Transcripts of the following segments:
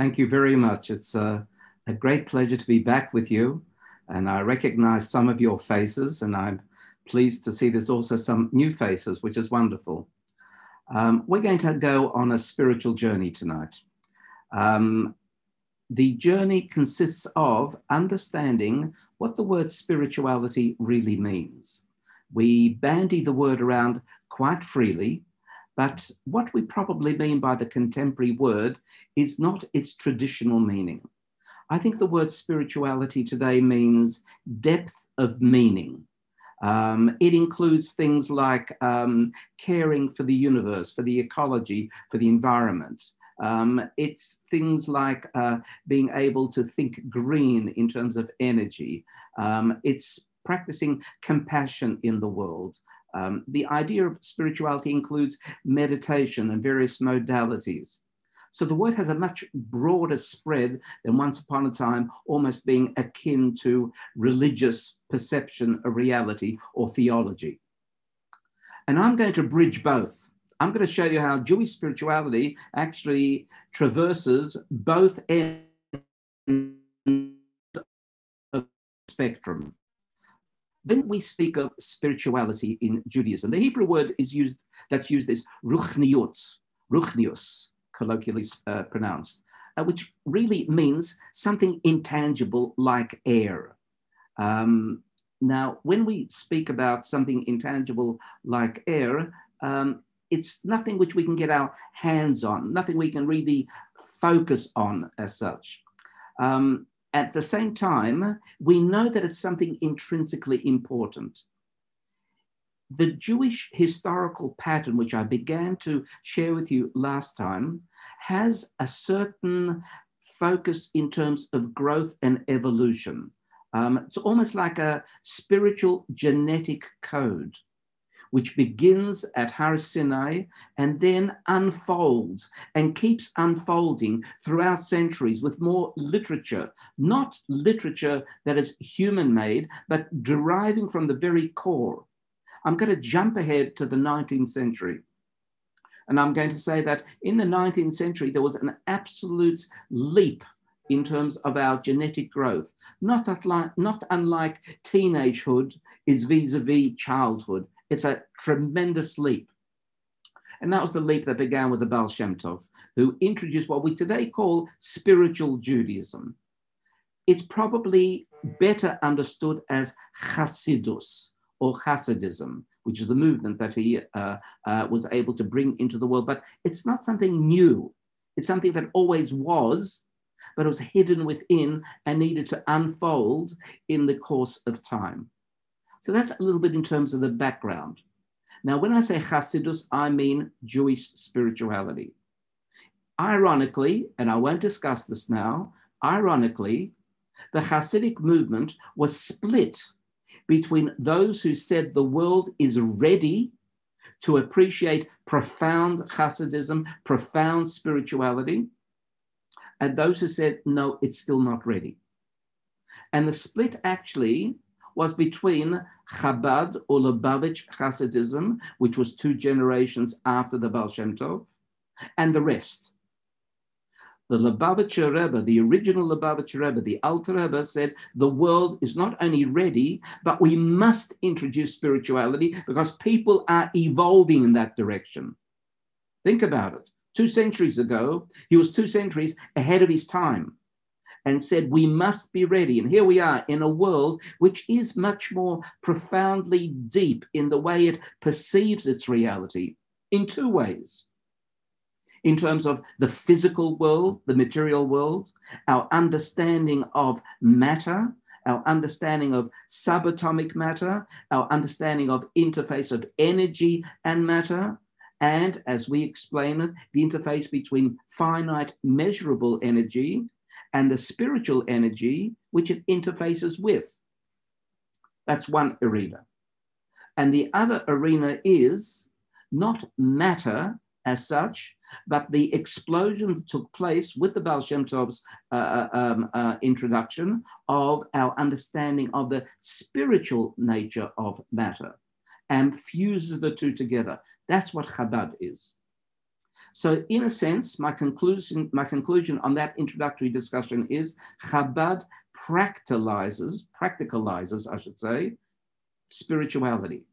Thank you very much. It's a, a, great pleasure to be back with you. And I recognize some of your faces, and I'm pleased to see there's also some new faces, which is wonderful. Um, we're going to go on a spiritual journey tonight. Um, the journey consists of understanding what the word spirituality really means. We bandy the word around quite freely, but what we probably mean by the contemporary word is not its traditional meaning. I think the word spirituality today means depth of meaning. Um, it includes things like um, caring for the universe, for the ecology, for the environment. Um, it's things like uh, being able to think green in terms of energy. Um, it's practicing compassion in the world. Um, the idea of spirituality includes meditation and various modalities. So the word has a much broader spread than once upon a time, almost being akin to religious perception of reality or theology. And I'm going to bridge both. I'm going to show you how Jewish spirituality actually traverses both ends of the spectrum. When we speak of spirituality in Judaism, the Hebrew word is used that's used is ruchniut, ruchnius, colloquially uh, pronounced, uh, which really means something intangible like air. Um, now, when we speak about something intangible like air, um, it's nothing which we can get our hands on, nothing we can really focus on as such. Um, at the same time, we know that it's something intrinsically important. The Jewish historical pattern, which I began to share with you last time, has a certain focus in terms of growth and evolution. Um, it's almost like a spiritual genetic code which begins at Har Sinai and then unfolds and keeps unfolding throughout centuries with more literature, not literature that is human made, but deriving from the very core. I'm going to jump ahead to the 19th century. And I'm going to say that in the 19th century, there was an absolute leap in terms of our genetic growth, not, unlike, not unlike teenagehood is vis a vis childhood. It's a tremendous leap. And that was the leap that began with the Baal Shem Tov, who introduced what we today call spiritual Judaism. It's probably better understood as Hasidus or Hasidism, which is the movement that he uh, uh, was able to bring into the world. But it's not something new. It's something that always was, but it was hidden within and needed to unfold in the course of time. So that's a little bit in terms of the background. Now, when I say Hasidus, I mean Jewish spirituality. Ironically, and I won't discuss this now, ironically, the Hasidic movement was split between those who said the world is ready to appreciate profound Hasidism, profound spirituality, and those who said, no, it's still not ready. And the split actually was between Chabad or Lubavitch Hasidism, which was two generations after the Baal Shem Tov, and the rest. The Lubavitcher Rebbe, the original Lubavitcher Rebbe, the Alter Rebbe said the world is not only ready, but we must introduce spirituality because people are evolving in that direction. Think about it. Two centuries ago, he was two centuries ahead of his time and said, We must be ready. And here we are in a world which is much more profoundly deep in the way it perceives its reality in two ways. In terms of the physical world, the material world, our understanding of matter, our understanding of subatomic matter, our understanding of interface of energy and matter, and as we explain it, the interface between finite measurable energy and the spiritual energy which it interfaces with. That's one arena. And the other arena is not matter as such, but the explosion that took place with the Baal Shem Tov's uh, uh, um, uh, introduction of our understanding of the spiritual nature of matter and fuses the two together. That's what Chabad is. So, in a sense, my conclusion, my conclusion on that introductory discussion is Chabad practicalizes, practicalizes, I should say, spirituality.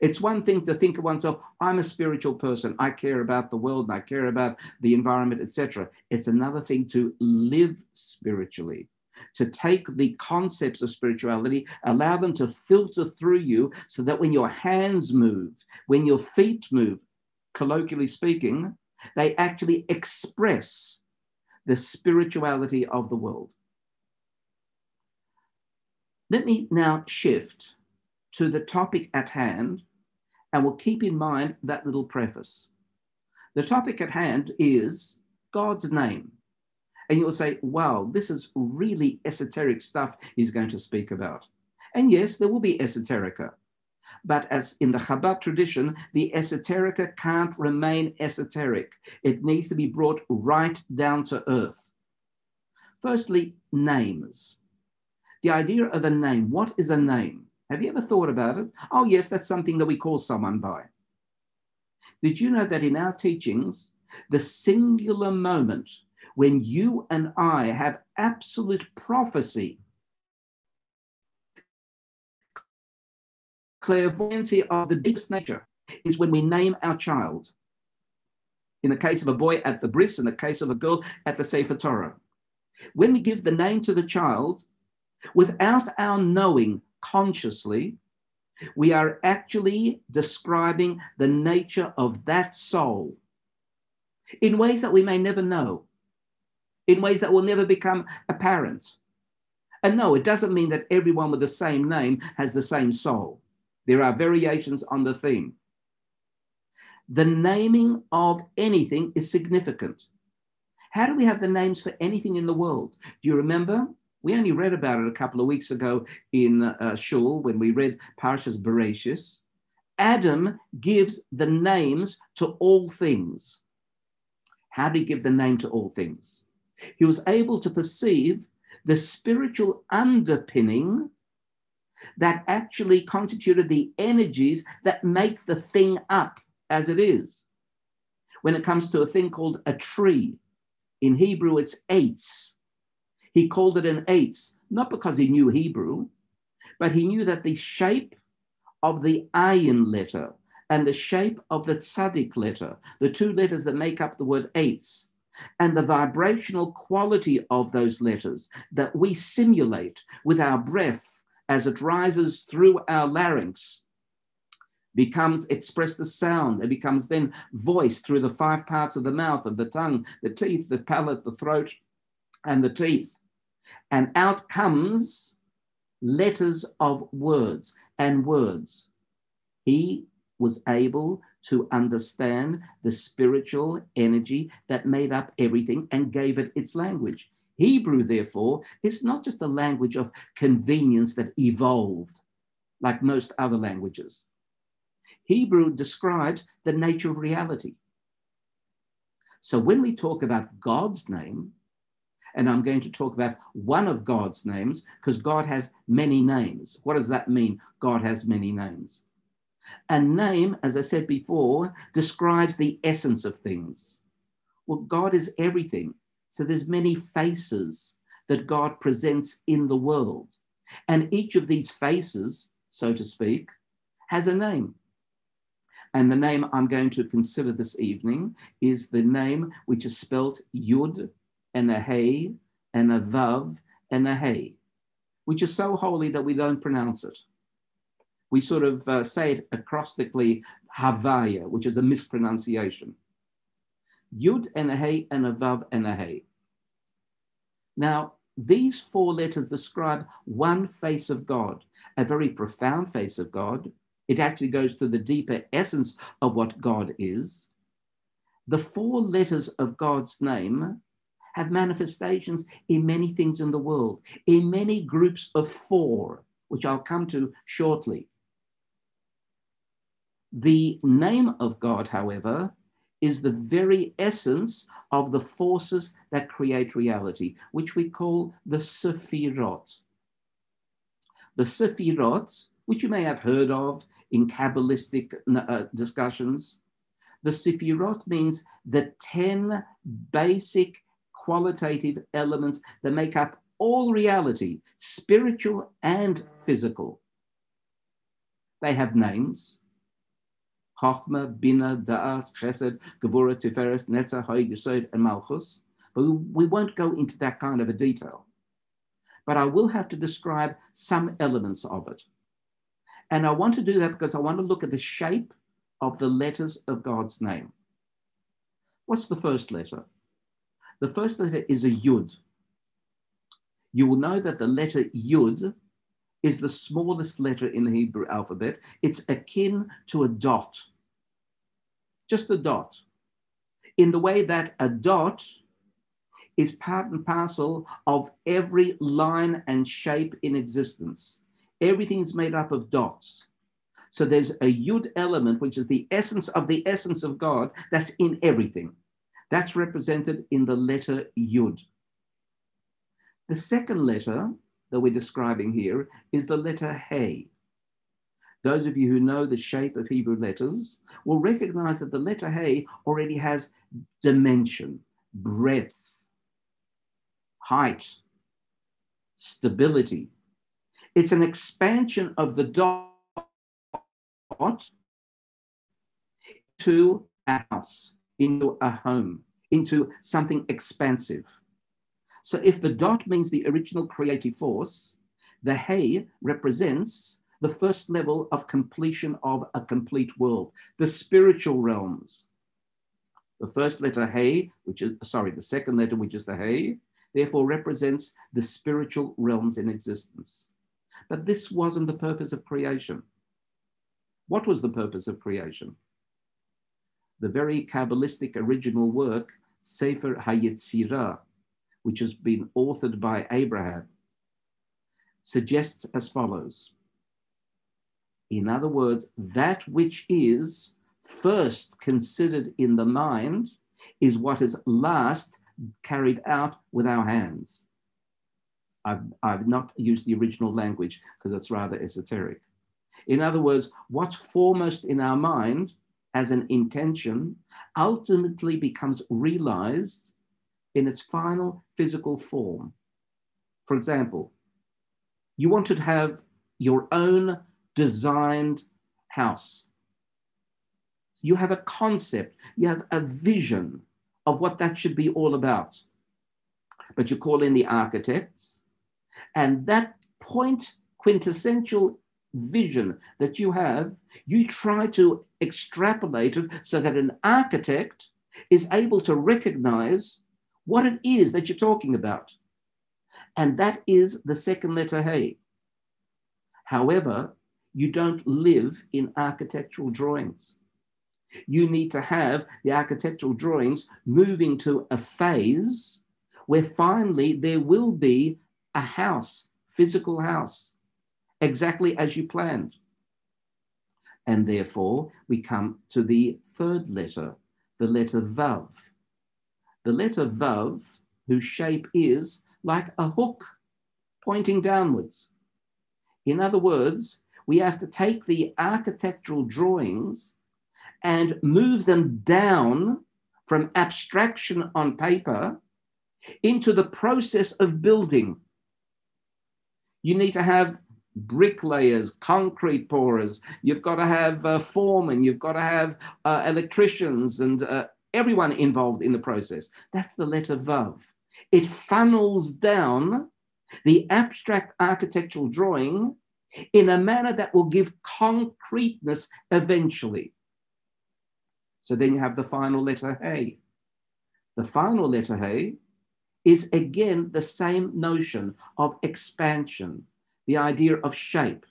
It's one thing to think of oneself, I'm a spiritual person, I care about the world, and I care about the environment, etc. It's another thing to live spiritually, to take the concepts of spirituality, allow them to filter through you so that when your hands move, when your feet move, colloquially speaking, they actually express the spirituality of the world. Let me now shift to the topic at hand, and we'll keep in mind that little preface. The topic at hand is God's name. And you'll say, wow, this is really esoteric stuff he's going to speak about. And yes, there will be esoterica. But as in the Chabad tradition, the esoterica can't remain esoteric. It needs to be brought right down to earth. Firstly, names. The idea of a name. What is a name? Have you ever thought about it? Oh, yes, that's something that we call someone by. Did you know that in our teachings, the singular moment when you and I have absolute prophecy, clairvoyancy of the deepest nature, is when we name our child. In the case of a boy at the bris, in the case of a girl at the Sefer Torah. When we give the name to the child, without our knowing consciously, we are actually describing the nature of that soul in ways that we may never know, in ways that will never become apparent. And no, it doesn't mean that everyone with the same name has the same soul. There are variations on the theme. The naming of anything is significant. How do we have the names for anything in the world? Do you remember? We only read about it a couple of weeks ago in uh, Shul when we read Parshas Bereshis. Adam gives the names to all things. How did he give the name to all things? He was able to perceive the spiritual underpinning that actually constituted the energies that make the thing up as it is. When it comes to a thing called a tree, in Hebrew it's eitz. He called it an eitz, not because he knew Hebrew, but he knew that the shape of the ayin letter and the shape of the tzaddik letter, the two letters that make up the word eitz, and the vibrational quality of those letters that we simulate with our breath as it rises through our larynx becomes express the sound. It becomes then voiced through the five parts of the mouth, of the tongue, the teeth, the palate, the throat, and the teeth. And out comes letters of words and words. He was able to understand the spiritual energy that made up everything and gave it its language. Hebrew, therefore, is not just a language of convenience that evolved like most other languages. Hebrew describes the nature of reality. So when we talk about God's name, and I'm going to talk about one of God's names because God has many names. What does that mean? God has many names. A name, as I said before, describes the essence of things. Well, God is everything. So there's many faces that God presents in the world. And each of these faces, so to speak, has a name. And the name I'm going to consider this evening is the name which is spelled Yud and a Hey and a Vav and a Hey, which is so holy that we don't pronounce it. We sort of uh, say it acrostically Havaya, which is a mispronunciation. Yud and a Hey and a Vav and a Hey. Now, these four letters describe one face of God, a very profound face of God. It actually goes to the deeper essence of what God is. The four letters of God's name have manifestations in many things in the world, in many groups of four, which I'll come to shortly. The name of God, however, is the very essence of the forces that create reality, which we call the Sefirot. The Sefirot, which you may have heard of in Kabbalistic uh, discussions, The Sefirot means the 10 basic qualitative elements that make up all reality, spiritual and physical. They have names. Chochmah, Bina, Da'as, Chesed, Gevurah, Tiferes, Netzach, Yesod, and Malchus. But we won't go into that kind of a detail. But I will have to describe some elements of it. And I want to do that because I want to look at the shape of the letters of God's name. What's the first letter? The first letter is a Yud. You will know that the letter Yud is the smallest letter in the Hebrew alphabet. It's akin to a dot, just a dot, in the way that a dot is part and parcel of every line and shape in existence. Everything is made up of dots. So there's a yud element, which is the essence of the essence of God, that's in everything. That's represented in the letter yud. The second letter that we're describing here is the letter Hey. Those of you who know the shape of Hebrew letters will recognize that the letter Hey already has dimension, breadth, height, stability. It's an expansion of the dot to a house, into a home, into something expansive. So if the dot means the original creative force, the hey represents the first level of completion of a complete world, the spiritual realms. The first letter hey, which is, sorry, the second letter, which is the hey, therefore represents the spiritual realms in existence. But this wasn't the purpose of creation. What was the purpose of creation? The very Kabbalistic original work, Sefer HaYetzirah, which has been authored by Abraham, suggests as follows. In other words, that which is first considered in the mind is what is last carried out with our hands. I've, I've not used the original language because it's rather esoteric. In other words, what's foremost in our mind as an intention ultimately becomes realized in its final physical form. For example, you want to have your own designed house. You have a concept, you have a vision of what that should be all about. But you call in the architects, and that point quintessential vision that you have, you try to extrapolate it so that an architect is able to recognize what it is that you're talking about. And that is the second letter Hey. However, you don't live in architectural drawings. You need to have the architectural drawings moving to a phase where finally there will be a house, physical house, exactly as you planned. And therefore, we come to the third letter, the letter Vav the letter Vav, whose shape is like a hook pointing downwards. In other words, we have to take the architectural drawings and move them down from abstraction on paper into the process of building. You need to have bricklayers, concrete pourers, you've got to have uh, foremen, you've got to have uh, electricians and uh, everyone involved in the process. That's the letter Vav. It funnels down the abstract architectural drawing in a manner that will give concreteness eventually. So then you have the final letter Hey. The final letter Hey is again the same notion of expansion, the idea of shape,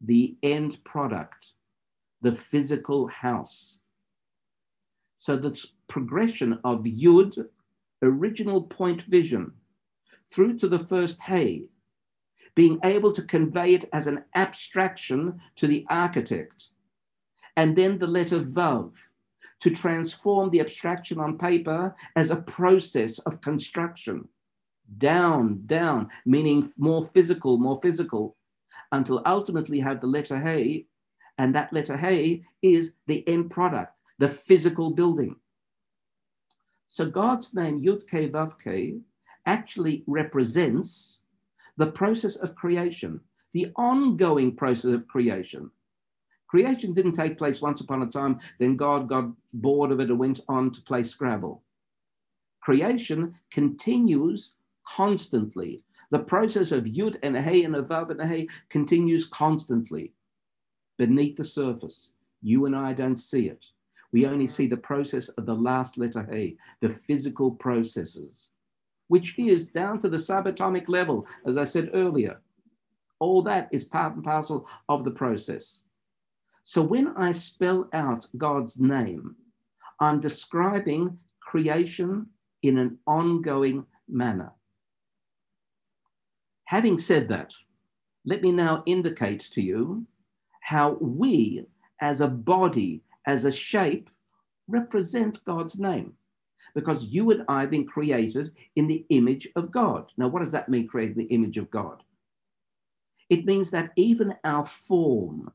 the end product, the physical house. So the progression of Yud, original point vision, through to the first Hey, being able to convey it as an abstraction to the architect, and then the letter Vav, to transform the abstraction on paper as a process of construction. Down, down, meaning more physical, more physical, until ultimately have the letter Hey, and that letter Hey is the end product, the physical building. So God's name, Yud Ke Vav Ke, actually represents the process of creation, the ongoing process of creation. Creation didn't take place once upon a time, then God got bored of it and went on to play Scrabble. Creation continues constantly. The process of Yud and Hey and a Vav and Hey continues constantly beneath the surface. You and I don't see it. We only see the process of the last letter Hey, the physical processes, which is down to the subatomic level, as I said earlier. All that is part and parcel of the process. So when I spell out God's name, I'm describing creation in an ongoing manner. Having said that, let me now indicate to you how we, as a body, as a shape, represent God's name. Because you and I have been created in the image of God. Now, what does that mean, created in the image of God? It means that even our form,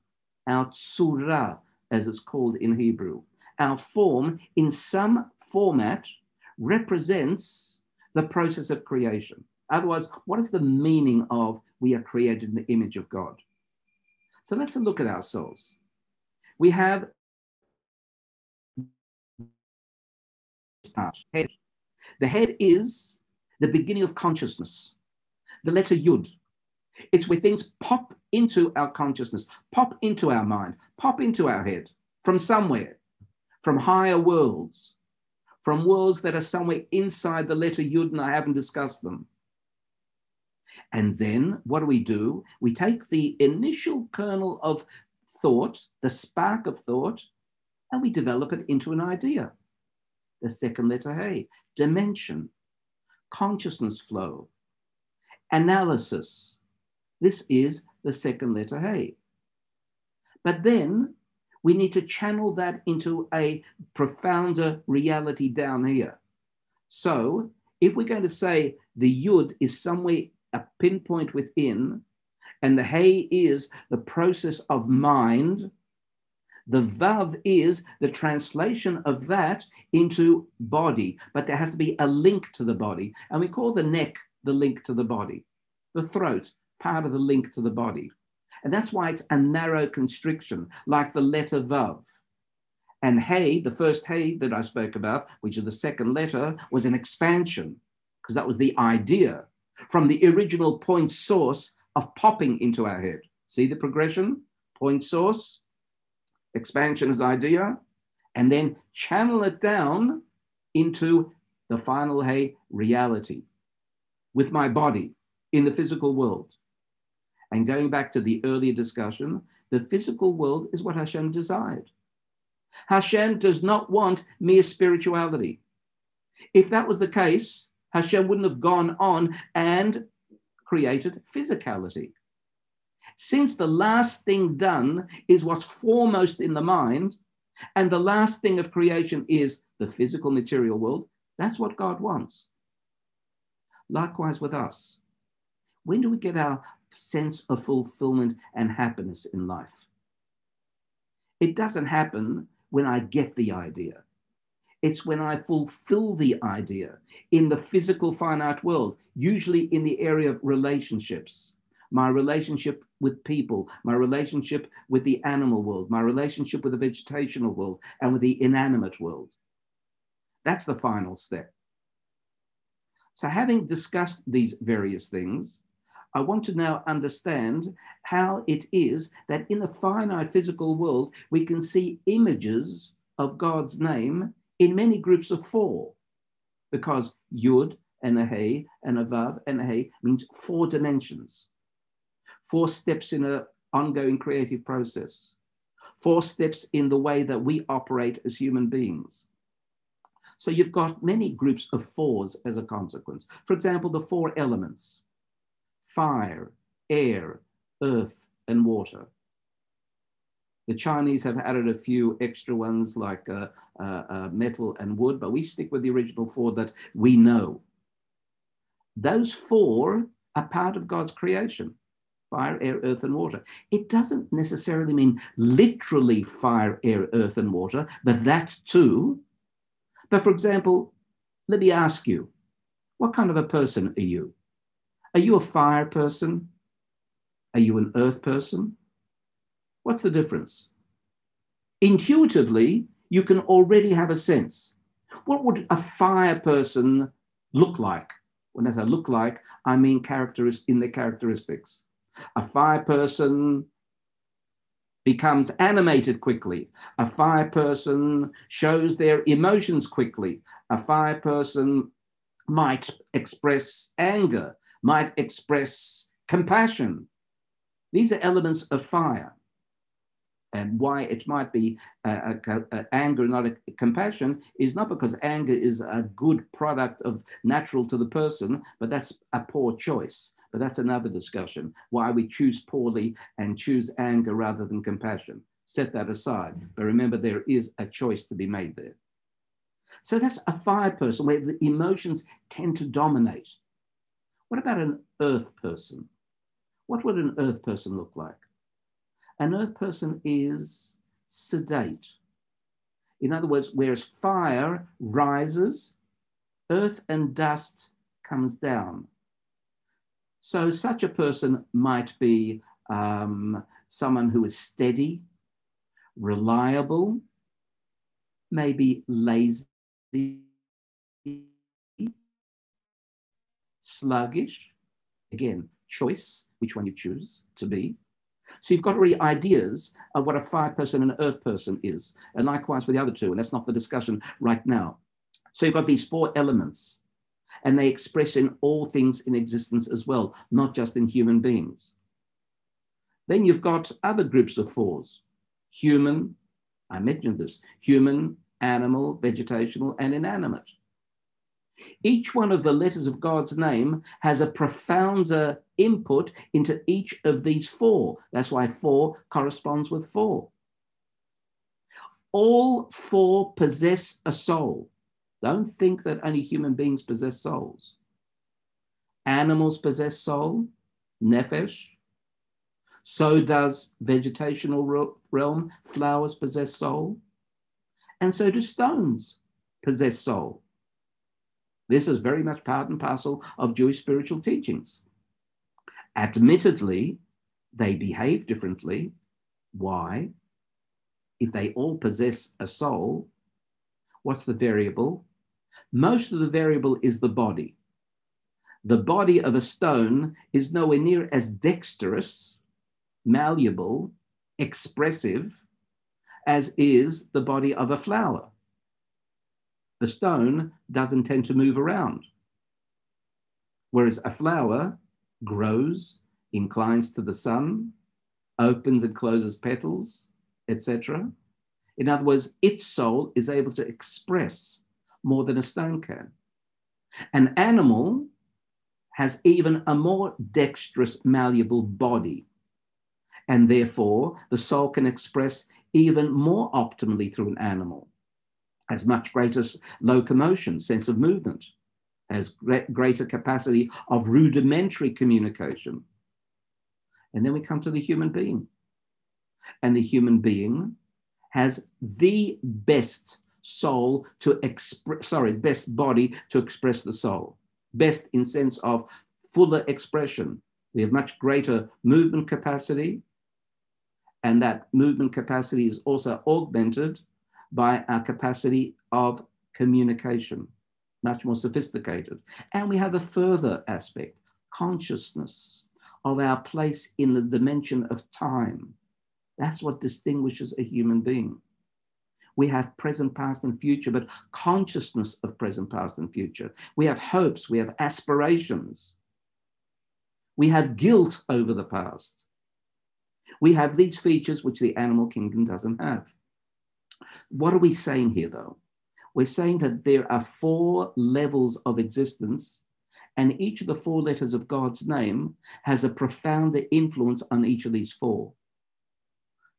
our tsura, as it's called in Hebrew. Our form, in some format, represents the process of creation. Otherwise, what is the meaning of we are created in the image of God? So let's look at ourselves. We have head. The head is the beginning of consciousness, the letter Yud. It's where things pop into our consciousness, pop into our mind, pop into our head from somewhere, from higher worlds, from worlds that are somewhere inside the letter Yud, and I haven't discussed them. And then what do we do? We take the initial kernel of thought, the spark of thought, and we develop it into an idea. The second letter, hey, dimension, consciousness flow, analysis, this is the second letter Hey. But then we need to channel that into a profounder reality down here. So if we're going to say the Yud is somewhere a pinpoint within, and the Hey is the process of mind, the Vav is the translation of that into body, but there has to be a link to the body. And we call the neck the link to the body, the throat part of the link to the body. And that's why it's a narrow constriction, like the letter Vav. And Hey, the first Hey that I spoke about, which is the second letter, was an expansion, because that was the idea from the original point source of popping into our head. See the progression? Point source, expansion as idea, and then channel it down into the final Hey reality with my body in the physical world. And going back to the earlier discussion, the physical world is what Hashem desired. Hashem does not want mere spirituality. If that was the case, Hashem wouldn't have gone on and created physicality. Since the last thing done is what's foremost in the mind, and the last thing of creation is the physical material world, that's what God wants. Likewise with us. When do we get our sense of fulfillment and happiness in life? It doesn't happen when I get the idea. It's when I fulfill the idea in the physical finite world, usually in the area of relationships. My relationship with people, my relationship with the animal world, my relationship with the vegetational world, and with the inanimate world. That's the final step. So, having discussed these various things, I want to now understand how it is that in the finite physical world, we can see images of God's name in many groups of four, because Yud and a Hey and a Vav and a Hey means four dimensions, four steps in an ongoing creative process, four steps in the way that we operate as human beings. So you've got many groups of fours as a consequence. For example, the four elements fire, air, earth, and water. The Chinese have added a few extra ones like uh, uh, uh, metal and wood, but we stick with the original four that we know. Those four are part of God's creation fire, air, earth, and water. It doesn't necessarily mean literally fire, air, earth, and water, but that too. But for example, let me ask you, what kind of a person are you? Are you a fire person? Are you an earth person? What's the difference? Intuitively, you can already have a sense. What would a fire person look like? When I say look like, I mean characteris- in their characteristics. A fire person becomes animated quickly. A fire person shows their emotions quickly. A fire person might express anger, might express compassion. These are elements of fire and why it might be uh, a, a anger, not a compassion, is not because anger is a good product of natural to the person, but that's a poor choice. But that's another discussion. Why we choose poorly and choose anger rather than compassion. Set that aside. Mm-hmm. But remember, there is a choice to be made there. So that's a fire person where the emotions tend to dominate. What about an earth person? What would an earth person look like? An earth person is sedate. In other words, whereas fire rises, earth and dust comes down. So such a person might be um, someone who is steady, reliable, maybe lazy, sluggish. Again, choice, which one you choose to be. So you've got already ideas of what a fire person and an earth person is, and likewise with the other two, and that's not the discussion right now. So you've got these four elements, and they express in all things in existence as well, not just in human beings. Then you've got other groups of fours human, I mentioned this, human, animal, vegetational, and inanimate. Each one of the letters of God's name has a profounder input into each of these four. That's why four corresponds with four. All four possess a soul. Don't think that only human beings possess souls. Animals possess soul, nephesh. So does vegetational realm. Flowers possess soul. And so do stones possess soul. This is very much part and parcel of Jewish spiritual teachings. Admittedly, they behave differently. Why? If they all possess a soul, what's the variable? Most of the variable is the body. The body of a stone is nowhere near as dexterous, malleable, expressive as is the body of a flower the stone doesn't tend to move around. Whereas a flower grows, inclines to the sun, opens and closes petals, etc. In other words, its soul is able to express more than a stone can. An animal has even a more dexterous, malleable body. And therefore, the soul can express even more optimally through an animal has much greater locomotion, sense of movement, has greater capacity of rudimentary communication. And then we come to the human being. And the human being has the best soul to express, sorry, best body to express the soul. Best in sense of fuller expression. We have much greater movement capacity. And that movement capacity is also augmented by our capacity of communication, much more sophisticated. And we have a further aspect consciousness of our place in the dimension of time. That's what distinguishes a human being. We have present, past, and future, but consciousness of present, past, and future. We have hopes, we have aspirations. We have guilt over the past. We have these features which the animal kingdom doesn't have. What are we saying here, though? We're saying that there are four levels of existence, and each of the four letters of God's name has a profounder influence on each of these four.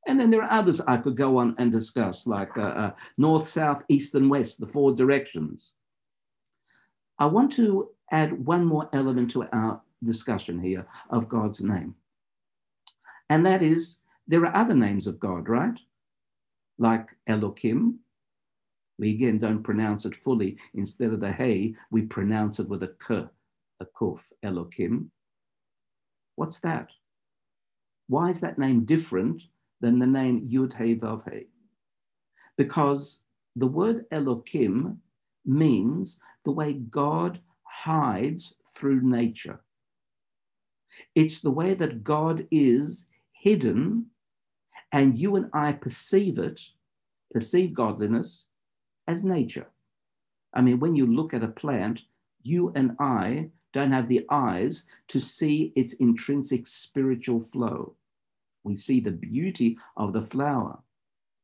And then there are others I could go on and discuss, like uh, uh, north, south, east, and west, the four directions. I want to add one more element to our discussion here of God's name. And that is, there are other names of God, right? Like Elohim. We again don't pronounce it fully. Instead of the hey, we pronounce it with a k, a kuf, Elokim. What's that? Why is that name different than the name Yud Hey Vav Hey? Because the word Elohim means the way God hides through nature. It's the way that God is hidden, and you and I perceive it, perceive godliness as nature. I mean, when you look at a plant, you and I don't have the eyes to see its intrinsic spiritual flow. We see the beauty of the flower.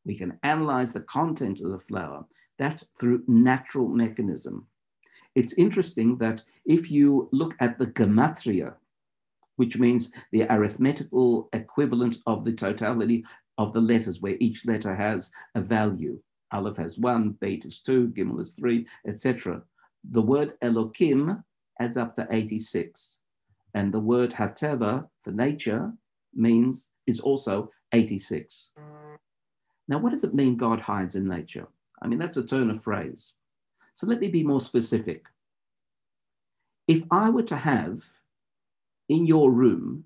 We can analyze the content of the flower. That's through natural mechanism. It's interesting that if you look at the gematria, which means the arithmetical equivalent of the totality of the letters, where each letter has a value. Aleph has one, Beit is two, Gimel is three, etc. The word Elokim adds up to 86. And the word Hateva for nature means is also 86. Now, what does it mean God hides in nature? I mean, that's a turn of phrase. So let me be more specific. If I were to have in your room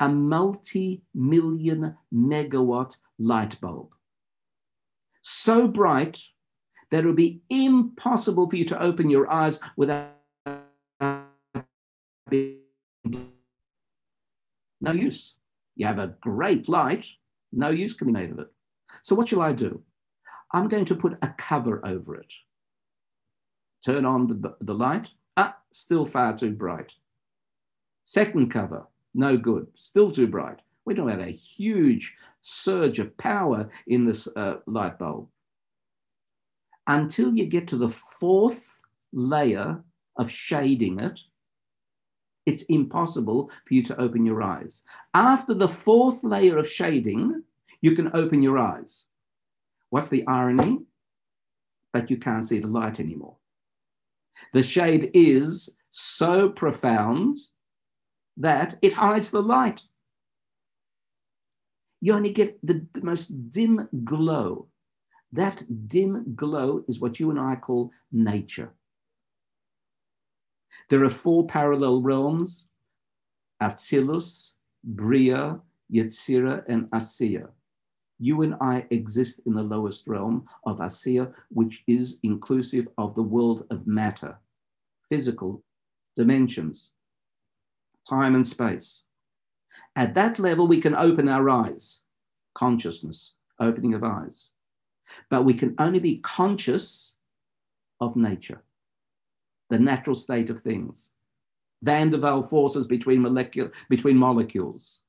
a multi million megawatt light bulb, so bright that it would be impossible for you to open your eyes without being no use. You have a great light, no use can be made of it. So, what shall I do? I'm going to put a cover over it. Turn on the, the light. Ah, still far too bright. Second cover, no good, still too bright. We're talking about a huge surge of power in this uh, light bulb. Until you get to the fourth layer of shading it, it's impossible for you to open your eyes. After the fourth layer of shading, you can open your eyes. What's the irony? But you can't see the light anymore. The shade is so profound that it hides the light. You only get the, the most dim glow. That dim glow is what you and I call nature. There are four parallel realms Atzilus, Bria, Yetzira, and Asiya. You and I exist in the lowest realm of Asiya, which is inclusive of the world of matter, physical dimensions, time and space. At that level, we can open our eyes, consciousness, opening of eyes. But we can only be conscious of nature the natural state of things. Van der Waals forces between, between molecules,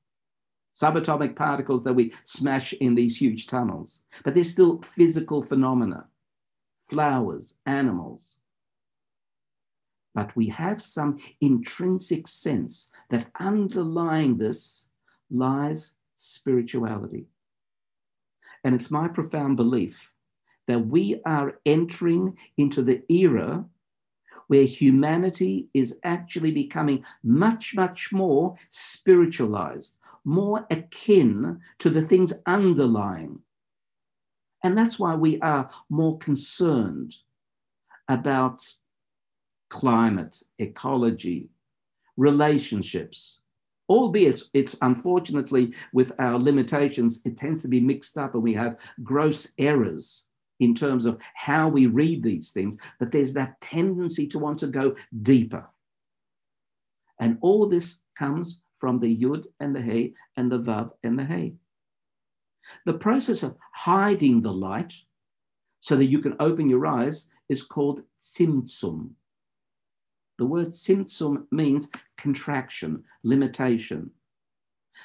subatomic particles that we smash in these huge tunnels. But there's still physical phenomena, flowers, animals. But we have some intrinsic sense that underlying this lies spirituality. And it's my profound belief that we are entering into the era where humanity is actually becoming much, much more spiritualized, more akin to the things underlying. And that's why we are more concerned about climate, ecology, relationships, albeit it's unfortunately with our limitations, it tends to be mixed up and we have gross errors in terms of how we read these things, but there's that tendency to want to go deeper. And all this comes from the yud and the hey and the vav and the hey. The process of hiding the light so that you can open your eyes is called tzimtzum. The word tzimtzum means contraction, limitation.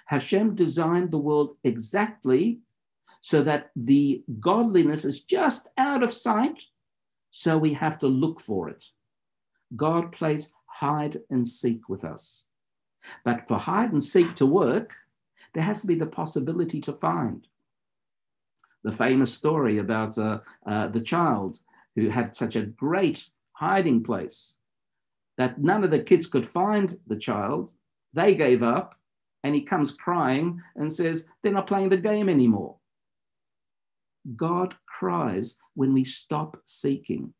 Hashem designed the world exactly so that the godliness is just out of sight, so we have to look for it. God plays hide and seek with us. But for hide and seek to work, there has to be the possibility to find. The famous story about uh, uh, the child who had such a great hiding place that none of the kids could find the child. They gave up. and he comes crying and says, They're not playing the game anymore. God cries when we stop seeking,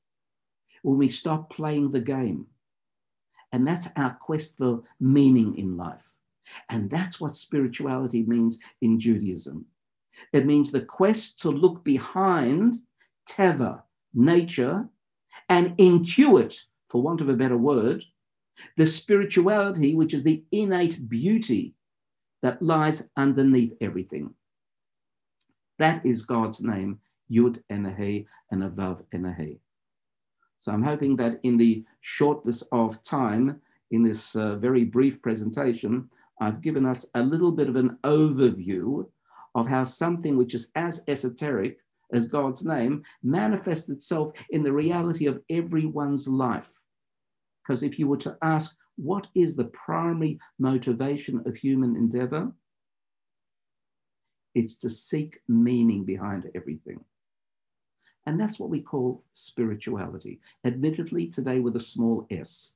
when we stop playing the game. And that's our quest for meaning in life. And that's what spirituality means in Judaism. It means the quest to look behind teva, nature, and intuit, for want of a better word, the spirituality, which is the innate beauty that lies underneath everything. That is God's name, Yud Enahe and Avav Enahe. So I'm hoping that in the shortness of time, in this uh, very brief presentation, I've given us a little bit of an overview of how something which is as esoteric as God's name manifests itself in the reality of everyone's life. Because if you were to ask, what is the primary motivation of human endeavor? It's to seek meaning behind everything. And that's what we call spirituality. Admittedly, today with a small s,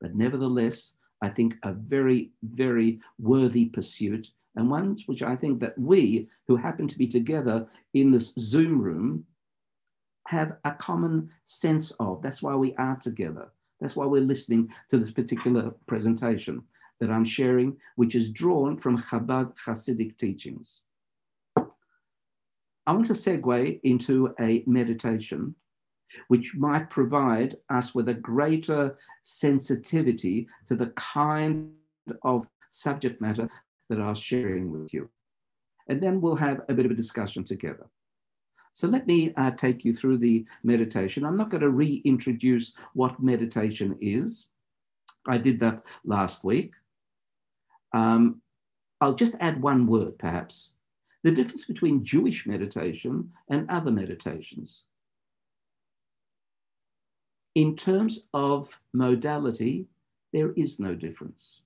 but nevertheless, I think a very, very worthy pursuit and ones which I think that we who happen to be together in this Zoom room have a common sense of. That's why we are together. That's why we're listening to this particular presentation that I'm sharing, which is drawn from Chabad Hasidic teachings. I want to segue into a meditation which might provide us with a greater sensitivity to the kind of subject matter that I was sharing with you. And then we'll have a bit of a discussion together. So let me uh, take you through the meditation. I'm not going to reintroduce what meditation is. I did that last week. Um, I'll just add one word, perhaps the difference between Jewish meditation and other meditations. In terms of modality, there is no difference.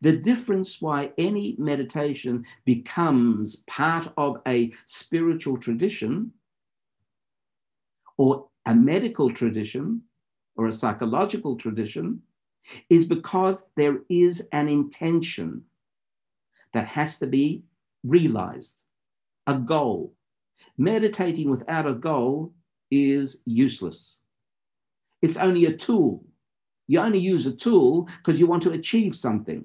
The difference why any meditation becomes part of a spiritual tradition or a medical tradition or a psychological tradition is because there is an intention that has to be realized, a goal. Meditating without a goal is useless. It's only a tool. You only use a tool because you want to achieve something.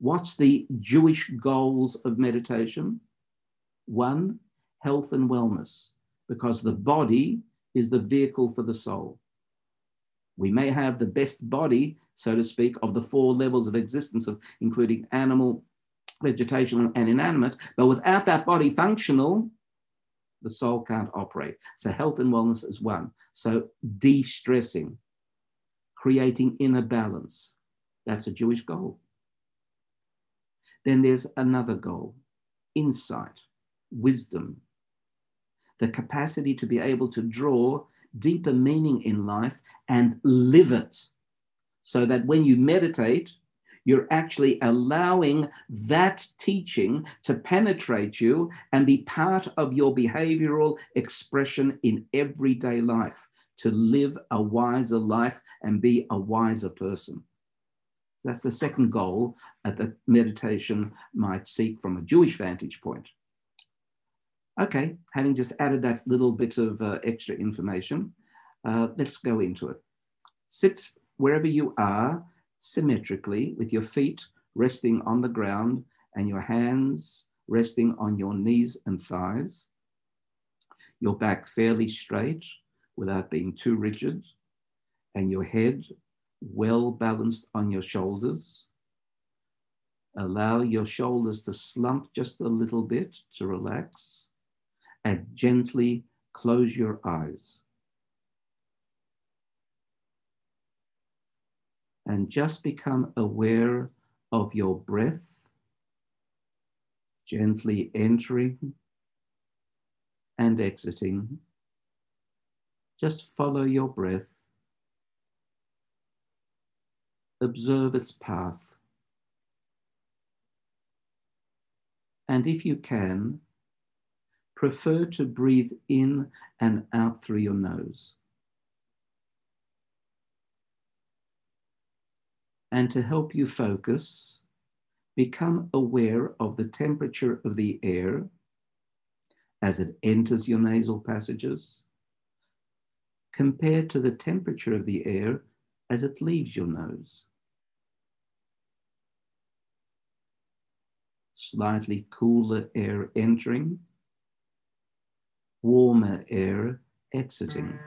What's the Jewish goals of meditation? One, health and wellness, because the body is the vehicle for the soul. We may have the best body, so to speak, of the four levels of existence, of including animal, vegetation and inanimate, but without that body functional, the soul can't operate. So health and wellness is one. So de-stressing, creating inner balance. That's a Jewish goal. Then there's another goal, insight, wisdom, the capacity to be able to draw deeper meaning in life and live it. So that when you meditate, you're actually allowing that teaching to penetrate you and be part of your behavioral expression in everyday life to live a wiser life and be a wiser person. That's the second goal that meditation might seek from a Jewish vantage point. Okay, having just added that little bit of uh, extra information, uh, let's go into it. Sit wherever you are symmetrically with your feet resting on the ground and your hands resting on your knees and thighs. Your back fairly straight without being too rigid, and your head well balanced on your shoulders. Allow your shoulders to slump just a little bit to relax, and gently close your eyes. And just become aware of your breath, gently entering and exiting. Just follow your breath. Observe its path. And if you can, prefer to breathe in and out through your nose. And to help you focus, become aware of the temperature of the air as it enters your nasal passages compared to the temperature of the air as it leaves your nose. Slightly cooler air entering, warmer air exiting.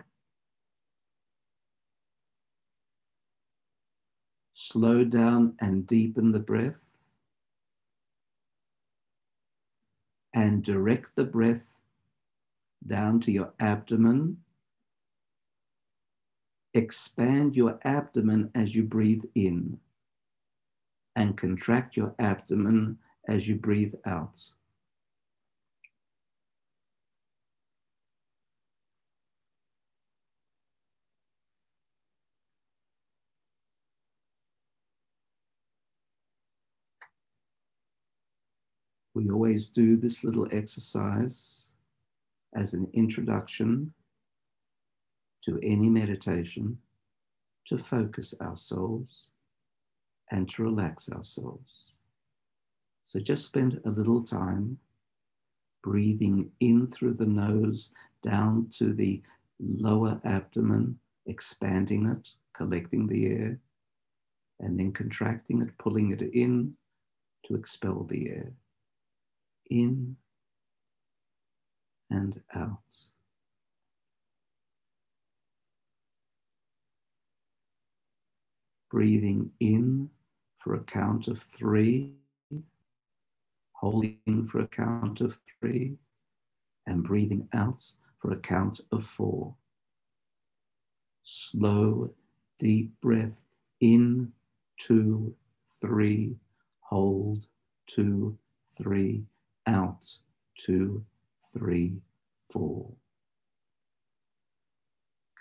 Slow down and deepen the breath. And direct the breath down to your abdomen. Expand your abdomen as you breathe in and contract your abdomen as you breathe out. We always do this little exercise as an introduction to any meditation to focus ourselves and to relax ourselves. So just spend a little time breathing in through the nose down to the lower abdomen, expanding it, collecting the air, and then contracting it, pulling it in to expel the air in and out. Breathing in for a count of three, holding for a count of three, and breathing out for a count of four. Slow, deep breath in, two, three, hold, two, three, out, two, three, four.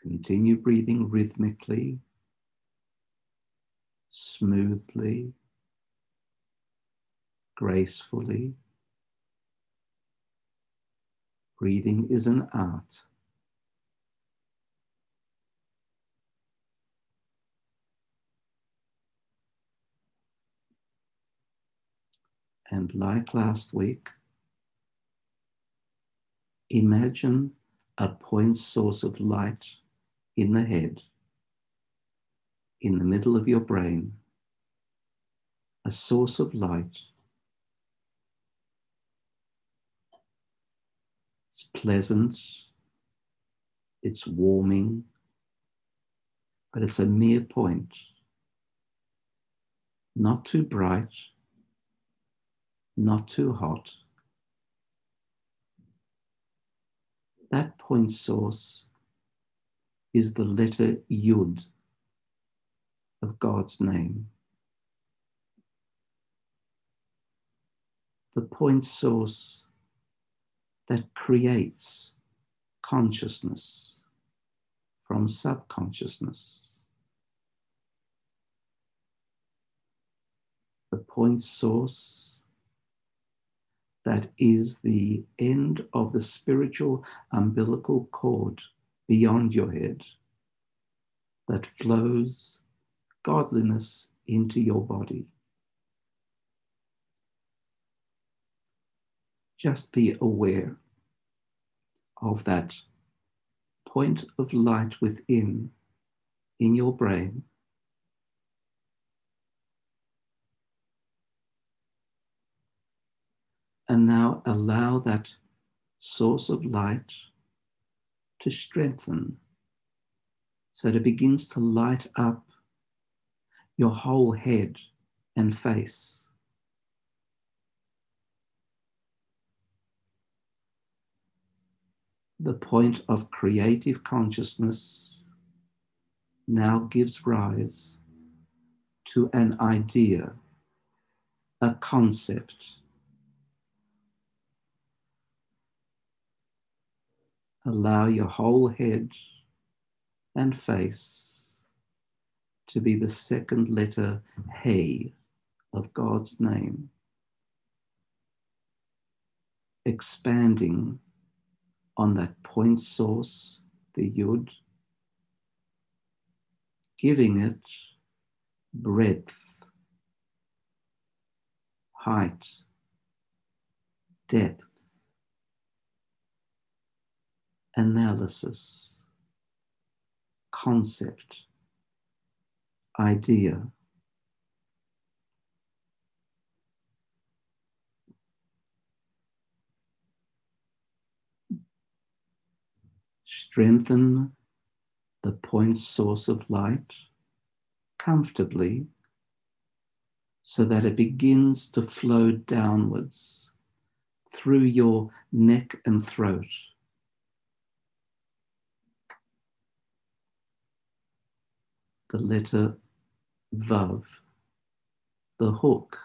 Continue breathing rhythmically, smoothly, gracefully. Breathing is an art. And like last week, imagine a point source of light in the head, in the middle of your brain, a source of light. It's pleasant, it's warming, but it's a mere point, not too bright not too hot. That point source is the letter Yud of God's name. The point source that creates consciousness from subconsciousness. The point source that is the end of the spiritual umbilical cord beyond your head that flows godliness into your body. Just be aware of that point of light within in your brain And now allow that source of light to strengthen so that it begins to light up your whole head and face. The point of creative consciousness now gives rise to an idea, a concept allow your whole head and face to be the second letter Hey of God's name, expanding on that point source, the Yud, giving it breadth, height, depth, analysis, concept, idea. Strengthen the point source of light comfortably so that it begins to flow downwards through your neck and throat. The letter Vav, the hook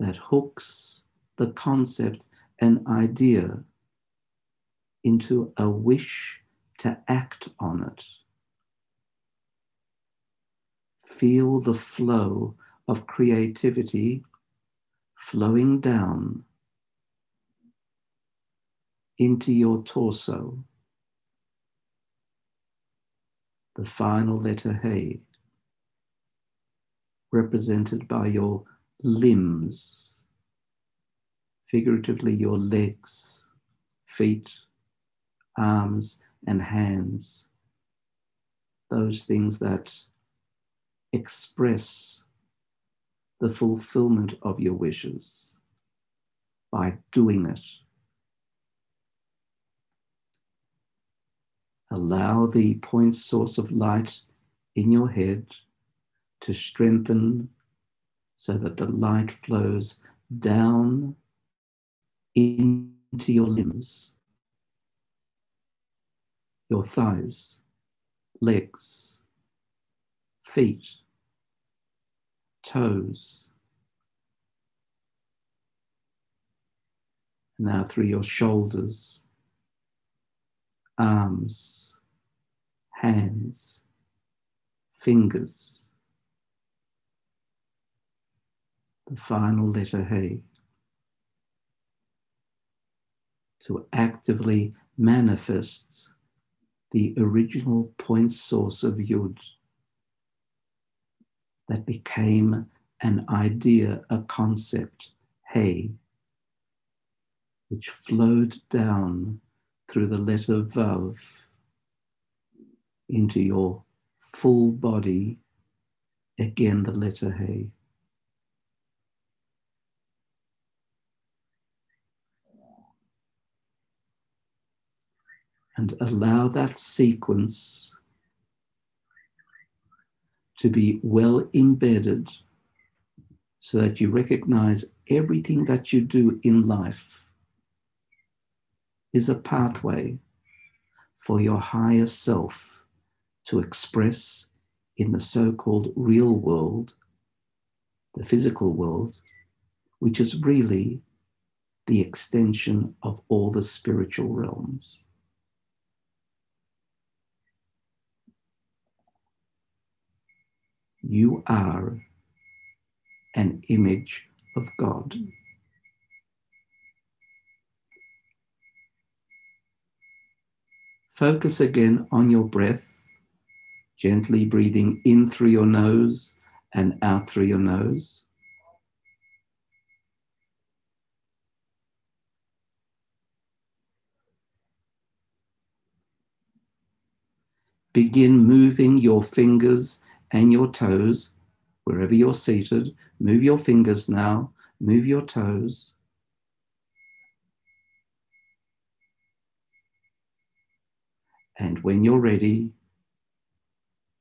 that hooks the concept and idea into a wish to act on it. Feel the flow of creativity flowing down into your torso. The final letter Hey, represented by your limbs, figuratively, your legs, feet, arms, and hands. Those things that express the fulfillment of your wishes by doing it. Allow the point source of light in your head to strengthen so that the light flows down into your limbs, your thighs, legs, feet, toes. Now through your shoulders, arms, hands, fingers. The final letter Hey. To actively manifest the original point source of Yud that became an idea, a concept, hey, which flowed down through the letter Vav into your full body, again the letter Hey. And allow that sequence to be well embedded so that you recognize everything that you do in life is a pathway for your higher self to express in the so called real world, the physical world, which is really the extension of all the spiritual realms. You are an image of God. Focus again on your breath, gently breathing in through your nose and out through your nose. Begin moving your fingers and your toes, wherever you're seated. Move your fingers now, move your toes. And when you're ready,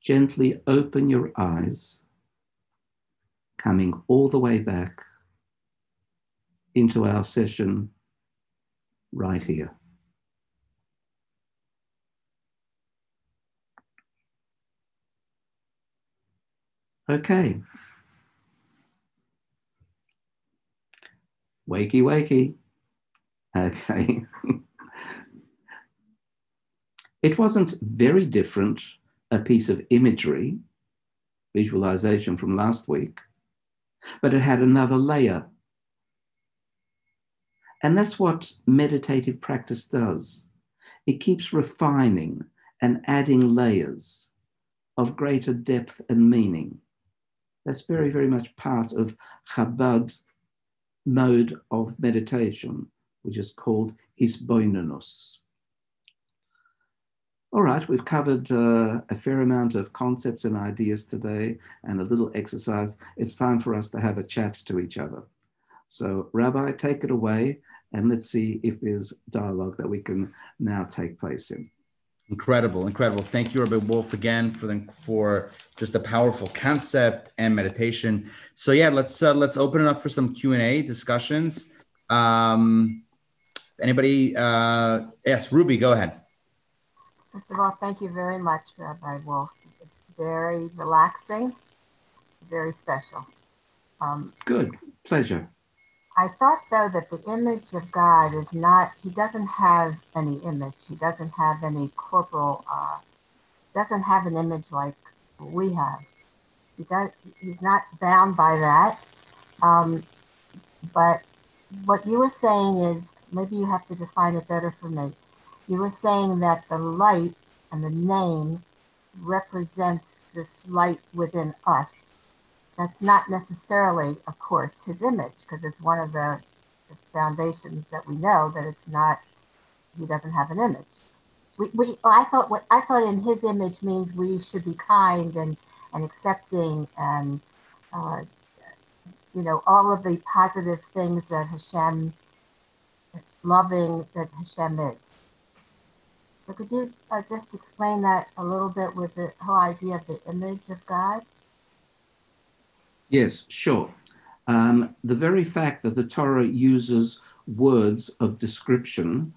gently open your eyes, coming all the way back into our session right here. Okay. Wakey, wakey. Okay. It wasn't very different, a piece of imagery, visualization from last week, but it had another layer. And that's what meditative practice does. It keeps refining and adding layers of greater depth and meaning That's very, very much part of Chabad mode of meditation, which is called Hisboinanus. All right, we've covered uh, a fair amount of concepts and ideas today and a little exercise. It's time for us to have a chat to each other. So, Rabbi, take it away and let's see if there's dialogue that we can now take place in. Incredible, incredible. Thank you, Rabbi Wolf, again for the, for just a powerful concept and meditation. So yeah, let's uh, let's open it up for some Q and A discussions. Um, anybody? Uh, yes, Ruby, go ahead. First of all, thank you very much, Rabbi Wolf. It's very relaxing, very special. Um, Good, pleasure. I thought, though, that the image of God is not, he doesn't have any image. He doesn't have any corporal, uh, doesn't have an image like we have. He does, he's not bound by that. Um, but what you were saying is, maybe you have to define it better for me you were saying that the light and the name represents this light within us. That's not necessarily, of course, his image, because it's one of the, the, foundations that we know that it's not. He doesn't have an image. We, we I thought what I thought in his image means we should be kind and and accepting and uh, you know all of the positive things that Hashem loving that Hashem is. So could you uh, just explain that a little bit with the whole idea of the image of God? Yes, sure. Um, the very fact that the Torah uses words of description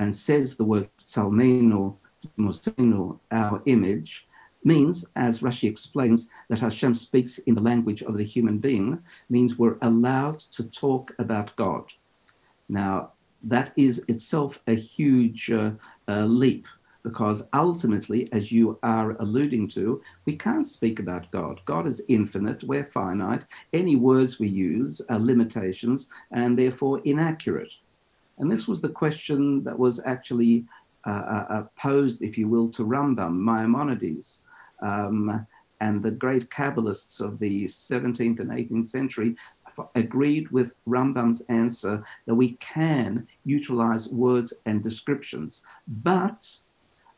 and says the word tzalmenu, mosenu, our image, means, as Rashi explains, that Hashem speaks in the language of the human being, means we're allowed to talk about God. Now, that is itself a huge uh, uh, leap because ultimately, as you are alluding to, we can't speak about God. God is infinite, we're finite. Any words we use are limitations and therefore inaccurate. And this was the question that was actually uh, uh, uh posed, if you will, to Rambam, Maimonides. Um, and the great Kabbalists of the 17th and 18th century agreed with Rambam's answer that we can utilize words and descriptions, but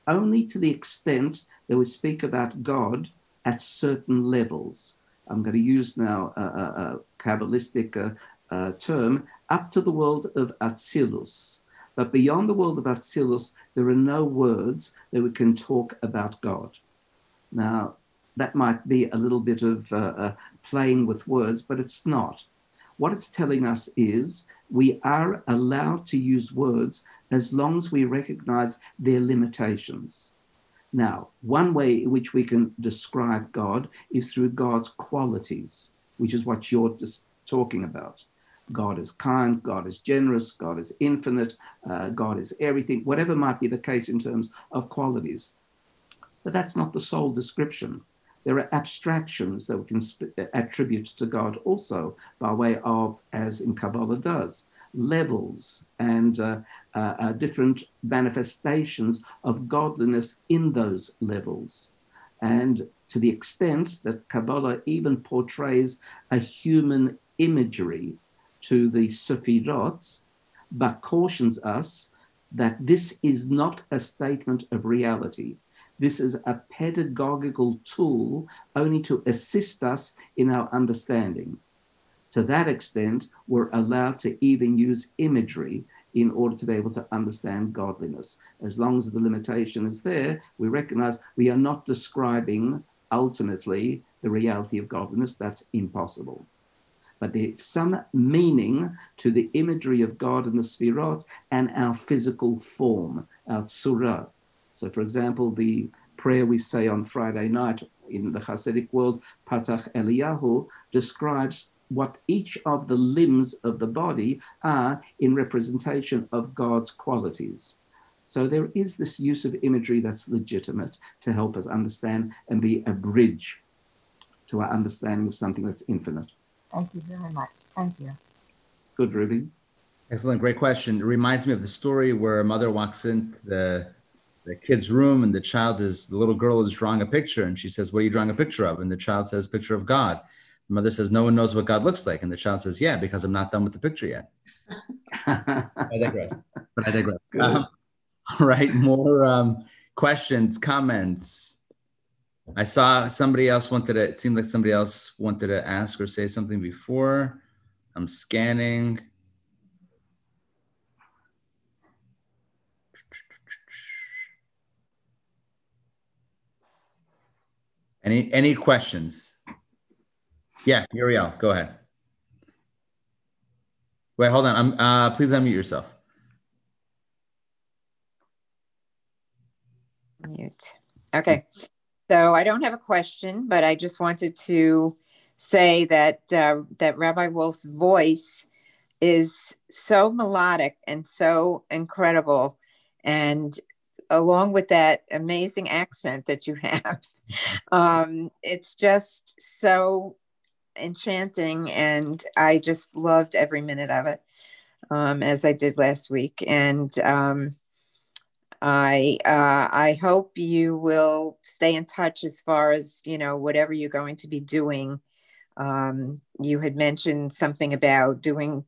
only to the extent that we speak about God at certain levels. I'm going to use now a, a, a Kabbalistic uh, uh, term, up to the world of Atzilus. But beyond the world of Atzilus, there are no words that we can talk about God. Now, that might be a little bit of uh, uh, playing with words, but it's not. What it's telling us is we are allowed to use words as long as we recognize their limitations. Now, one way in which we can describe God is through God's qualities, which is what you're just talking about. God is kind, God is generous, God is infinite, uh, God is everything, whatever might be the case in terms of qualities. But that's not the sole description. There are abstractions that we can sp- attribute to God also by way of, as in Kabbalah does, levels and uh, uh, uh, different manifestations of godliness in those levels. And to the extent that Kabbalah even portrays a human imagery to the Sefirot, but cautions us that this is not a statement of reality. This is a pedagogical tool only to assist us in our understanding. To that extent, we're allowed to even use imagery in order to be able to understand godliness. As long as the limitation is there, we recognize we are not describing ultimately the reality of godliness. That's impossible. But there's some meaning to the imagery of God and the Sefirot and our physical form, our tzura, so, for example, the prayer we say on Friday night in the Hasidic world, Patach Eliyahu, describes what each of the limbs of the body are in representation of God's qualities. So there is this use of imagery that's legitimate to help us understand and be a bridge to our understanding of something that's infinite. Thank you very much. Thank you. Good, Ruby. Excellent. Great question. It reminds me of the story where a mother walks into the the kid's room and the child is the little girl is drawing a picture and she says what are you drawing a picture of? And the child says picture of god. The mother says no one knows what god looks like. And the child says yeah because i'm not done with the picture yet. I digress. But i digress. Um, all right more um, questions comments. I saw somebody else wanted to it seemed like somebody else wanted to ask or say something before. I'm scanning Any any questions? Yeah, Muriel, go ahead. Wait, hold on. I'm uh, please unmute yourself. Mute. Okay. So I don't have a question, but I just wanted to say that uh, that Rabbi Wolf's voice is so melodic and so incredible, and along with that amazing accent that you have, um, it's just so enchanting, and I just loved every minute of it, um, as I did last week. And um, I uh, I hope you will stay in touch as far as you know whatever you're going to be doing. Um, you had mentioned something about doing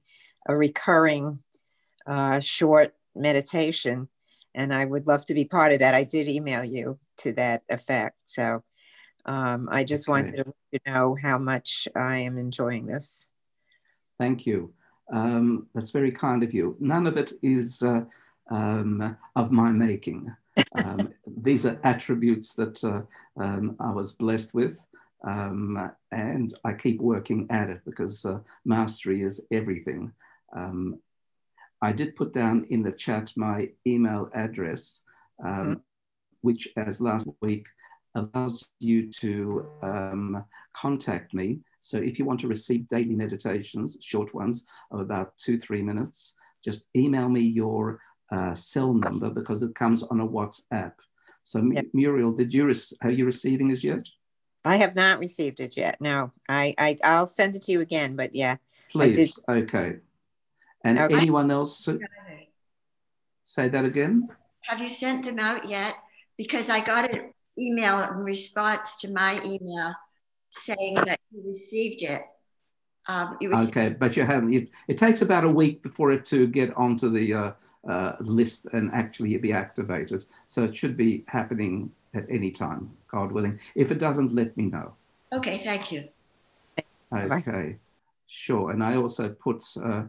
a recurring uh, short meditation and I would love to be part of that. I did email you to that effect. So um, I just okay. wanted to know how much I am enjoying this. Thank you. Um, that's very kind of you. None of it is uh, um, of my making. Um, these are attributes that uh, um, I was blessed with. Um, and I keep working at it because uh, mastery is everything. Um, I did put down in the chat my email address, um, mm-hmm. Which as last week allows you to um, contact me. So if you want to receive daily meditations, short ones of about two, three minutes, just email me your uh, cell number because it comes on a WhatsApp. So yep. Muriel, did you are you receiving this yet? I have not received it yet. No, I, I I'll send it to you again. But yeah, please. Okay. And okay. anyone else? Say that again. Have you sent them out yet? Because I got an email in response to my email saying that you received it. Um, okay, but you haven't. It, it, takes about a week before it to get onto the uh, uh, list and actually be activated. So it should be happening at any time, God willing. If it doesn't, let me know. Okay, thank you. Okay, sure. And I also put uh,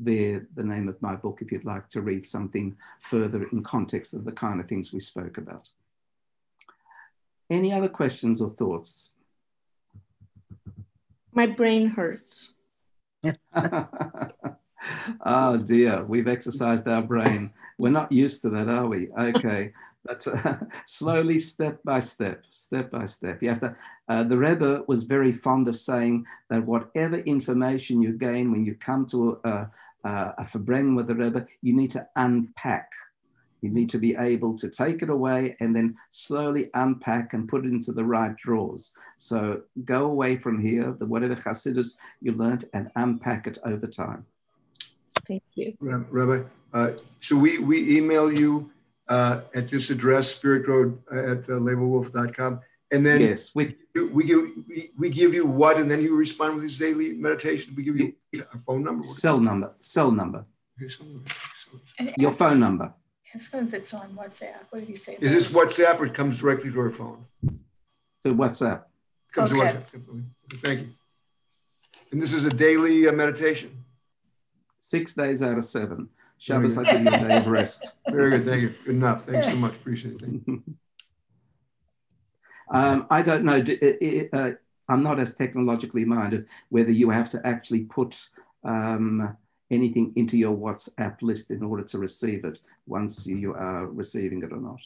the, the name of my book if you'd like to read something further in context of the kind of things we spoke about. Any other questions or thoughts? My brain hurts. oh dear, we've exercised our brain. We're not used to that, are we? Okay. But uh, slowly, step by step, step by step. You have to. Uh, the Rebbe was very fond of saying that whatever information you gain when you come to a, a, a Farbrengen with the Rebbe, you need to unpack. You need to be able to take it away and then slowly unpack and put it into the right drawers. So go away from here, the whatever Hasidus you learned, and unpack it over time. Thank you. Rabbi, uh, so we, we email you uh, at this address, spiritgrow at uh, laiblwolf.com. And then yes, we, we give we, we give you what, and then you respond with his daily meditation. We give you a phone number, cell number, cell number, your phone number. It's if it's on WhatsApp. What did you say? Is this WhatsApp or it comes directly to our phone? To WhatsApp. Comes okay. to WhatsApp. Thank you. And this is a daily uh, meditation. Six days out of seven. Shabbos, I give you a day of rest. Very good. Thank you. Good enough. Thanks so much. Appreciate it. um, I don't know. Uh, I'm not as technologically minded whether you have to actually put um, anything into your WhatsApp list in order to receive it once you are receiving it or not.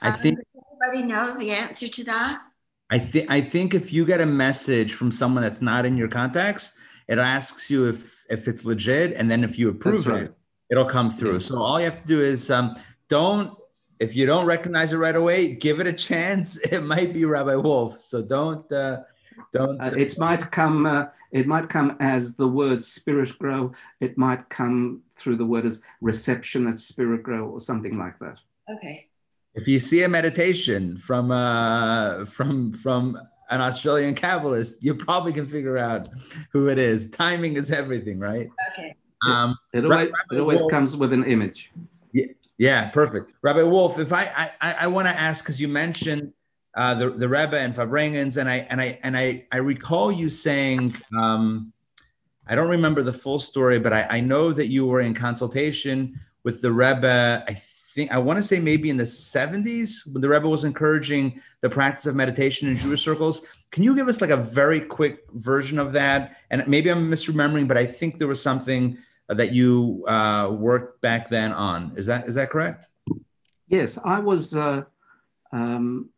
I think. Um, anybody know the answer to that? I think I think if you get a message from someone that's not in your contacts, it asks you if if it's legit, and then if you approve right. it, it'll come through. Yeah. So all you have to do is um, don't if you don't recognize it right away, give it a chance. It might be Rabbi Wolf, so don't uh, don't. Uh, it might come. Uh, it might come as the word spirit grow. It might come through the word as reception at spirit grow or something like that. Okay. If you see a meditation from uh, from from an Australian Kabbalist, you probably can figure out who it is. Timing is everything, right? Okay. Um, It always, Rabbi it always Wolf- comes with an image. Yeah, yeah, perfect. Rabbi Wolf, if I I, I, I want to ask because you mentioned uh, the the Rebbe and Farbrengens, and I and I and I I recall you saying um, I don't remember the full story, but I, I know that you were in consultation with the Rebbe. I think I want to say maybe in the seventies when the Rebbe was encouraging the practice of meditation in Jewish circles. Can you give us like a very quick version of that? And maybe I'm misremembering, but I think there was something that you uh, worked back then on. Is that is that correct? Yes, I was uh, um,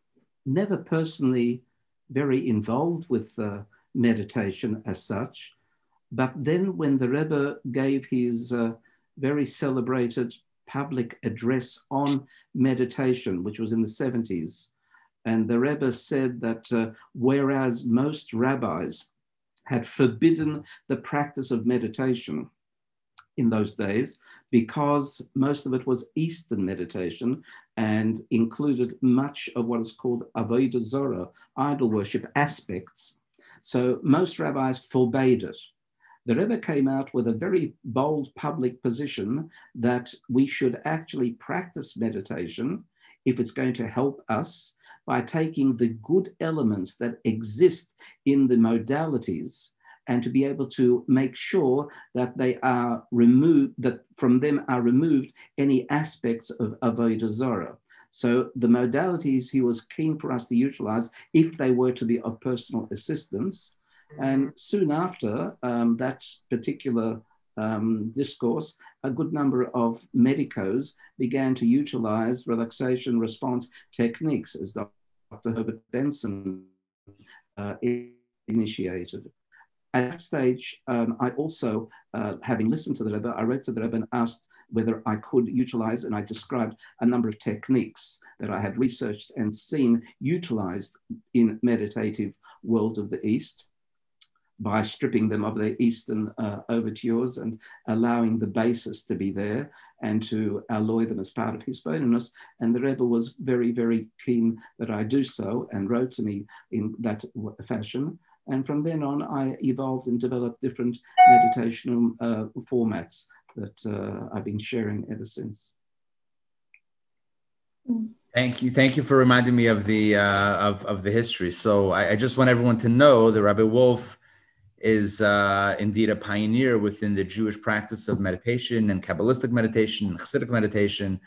never personally very involved with uh, meditation as such. But then, when the Rebbe gave his uh, very celebrated public address on meditation, which was in the 70s, and the Rebbe said that uh, whereas most rabbis had forbidden the practice of meditation in those days, because most of it was Eastern meditation and included much of what is called Avodah Zorah, idol worship aspects. So most rabbis forbade it. The Rebbe came out with a very bold public position that we should actually practice meditation if it's going to help us by taking the good elements that exist in the modalities and to be able to make sure that they are removed, that from them are removed any aspects of Avodah. So the modalities he was keen for us to utilize if they were to be of personal assistance. And soon after um, that particular um, discourse, a good number of medicos began to utilize relaxation response techniques, as Dr. Herbert Benson uh, initiated. At that stage, um, I also, uh, having listened to the Rebbe, I wrote to the Rebbe and asked whether I could utilize, and I described a number of techniques that I had researched and seen utilized in meditative world of the East by stripping them of their Eastern uh, overtures and allowing the basis to be there and to alloy them as part of Hisboinanus. And the Rebbe was very, very keen that I do so and wrote to me in that fashion. And from then on, I evolved and developed different meditational uh, formats that uh, I've been sharing ever since. Thank you, thank you for reminding me of the uh, of of the history. So I, I, just want everyone to know that Rabbi Wolf is uh, indeed a pioneer within the Jewish practice of meditation and Kabbalistic meditation, and Hasidic meditation.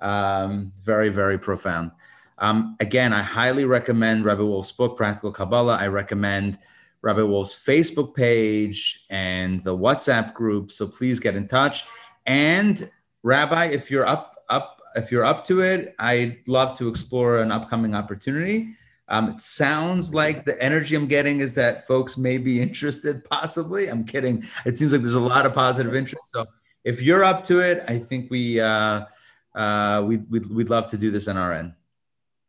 Um, very, very profound. Um, again, I highly recommend Rabbi Wolf's book, Practical Kabbalah. I recommend Rabbi Wolf's Facebook page and the WhatsApp group. So please get in touch. And Rabbi, if you're up, up, if you're up to it, I'd love to explore an upcoming opportunity. Um, it sounds like the energy I'm getting is that folks may be interested, possibly. I'm kidding. It seems like there's a lot of positive interest. So if you're up to it, I think we uh, uh, we we'd, we'd love to do this on our end.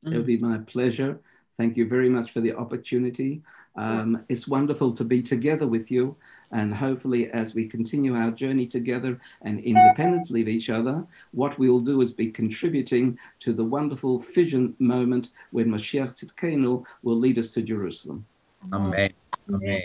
It would be my pleasure. Thank you very much for the opportunity. Um, it's wonderful to be together with you. And hopefully, as we continue our journey together and independently of each other, what we will do is be contributing to the wonderful fission moment when Mashiach Tzidkenu will lead us to Jerusalem. Amen. Amen.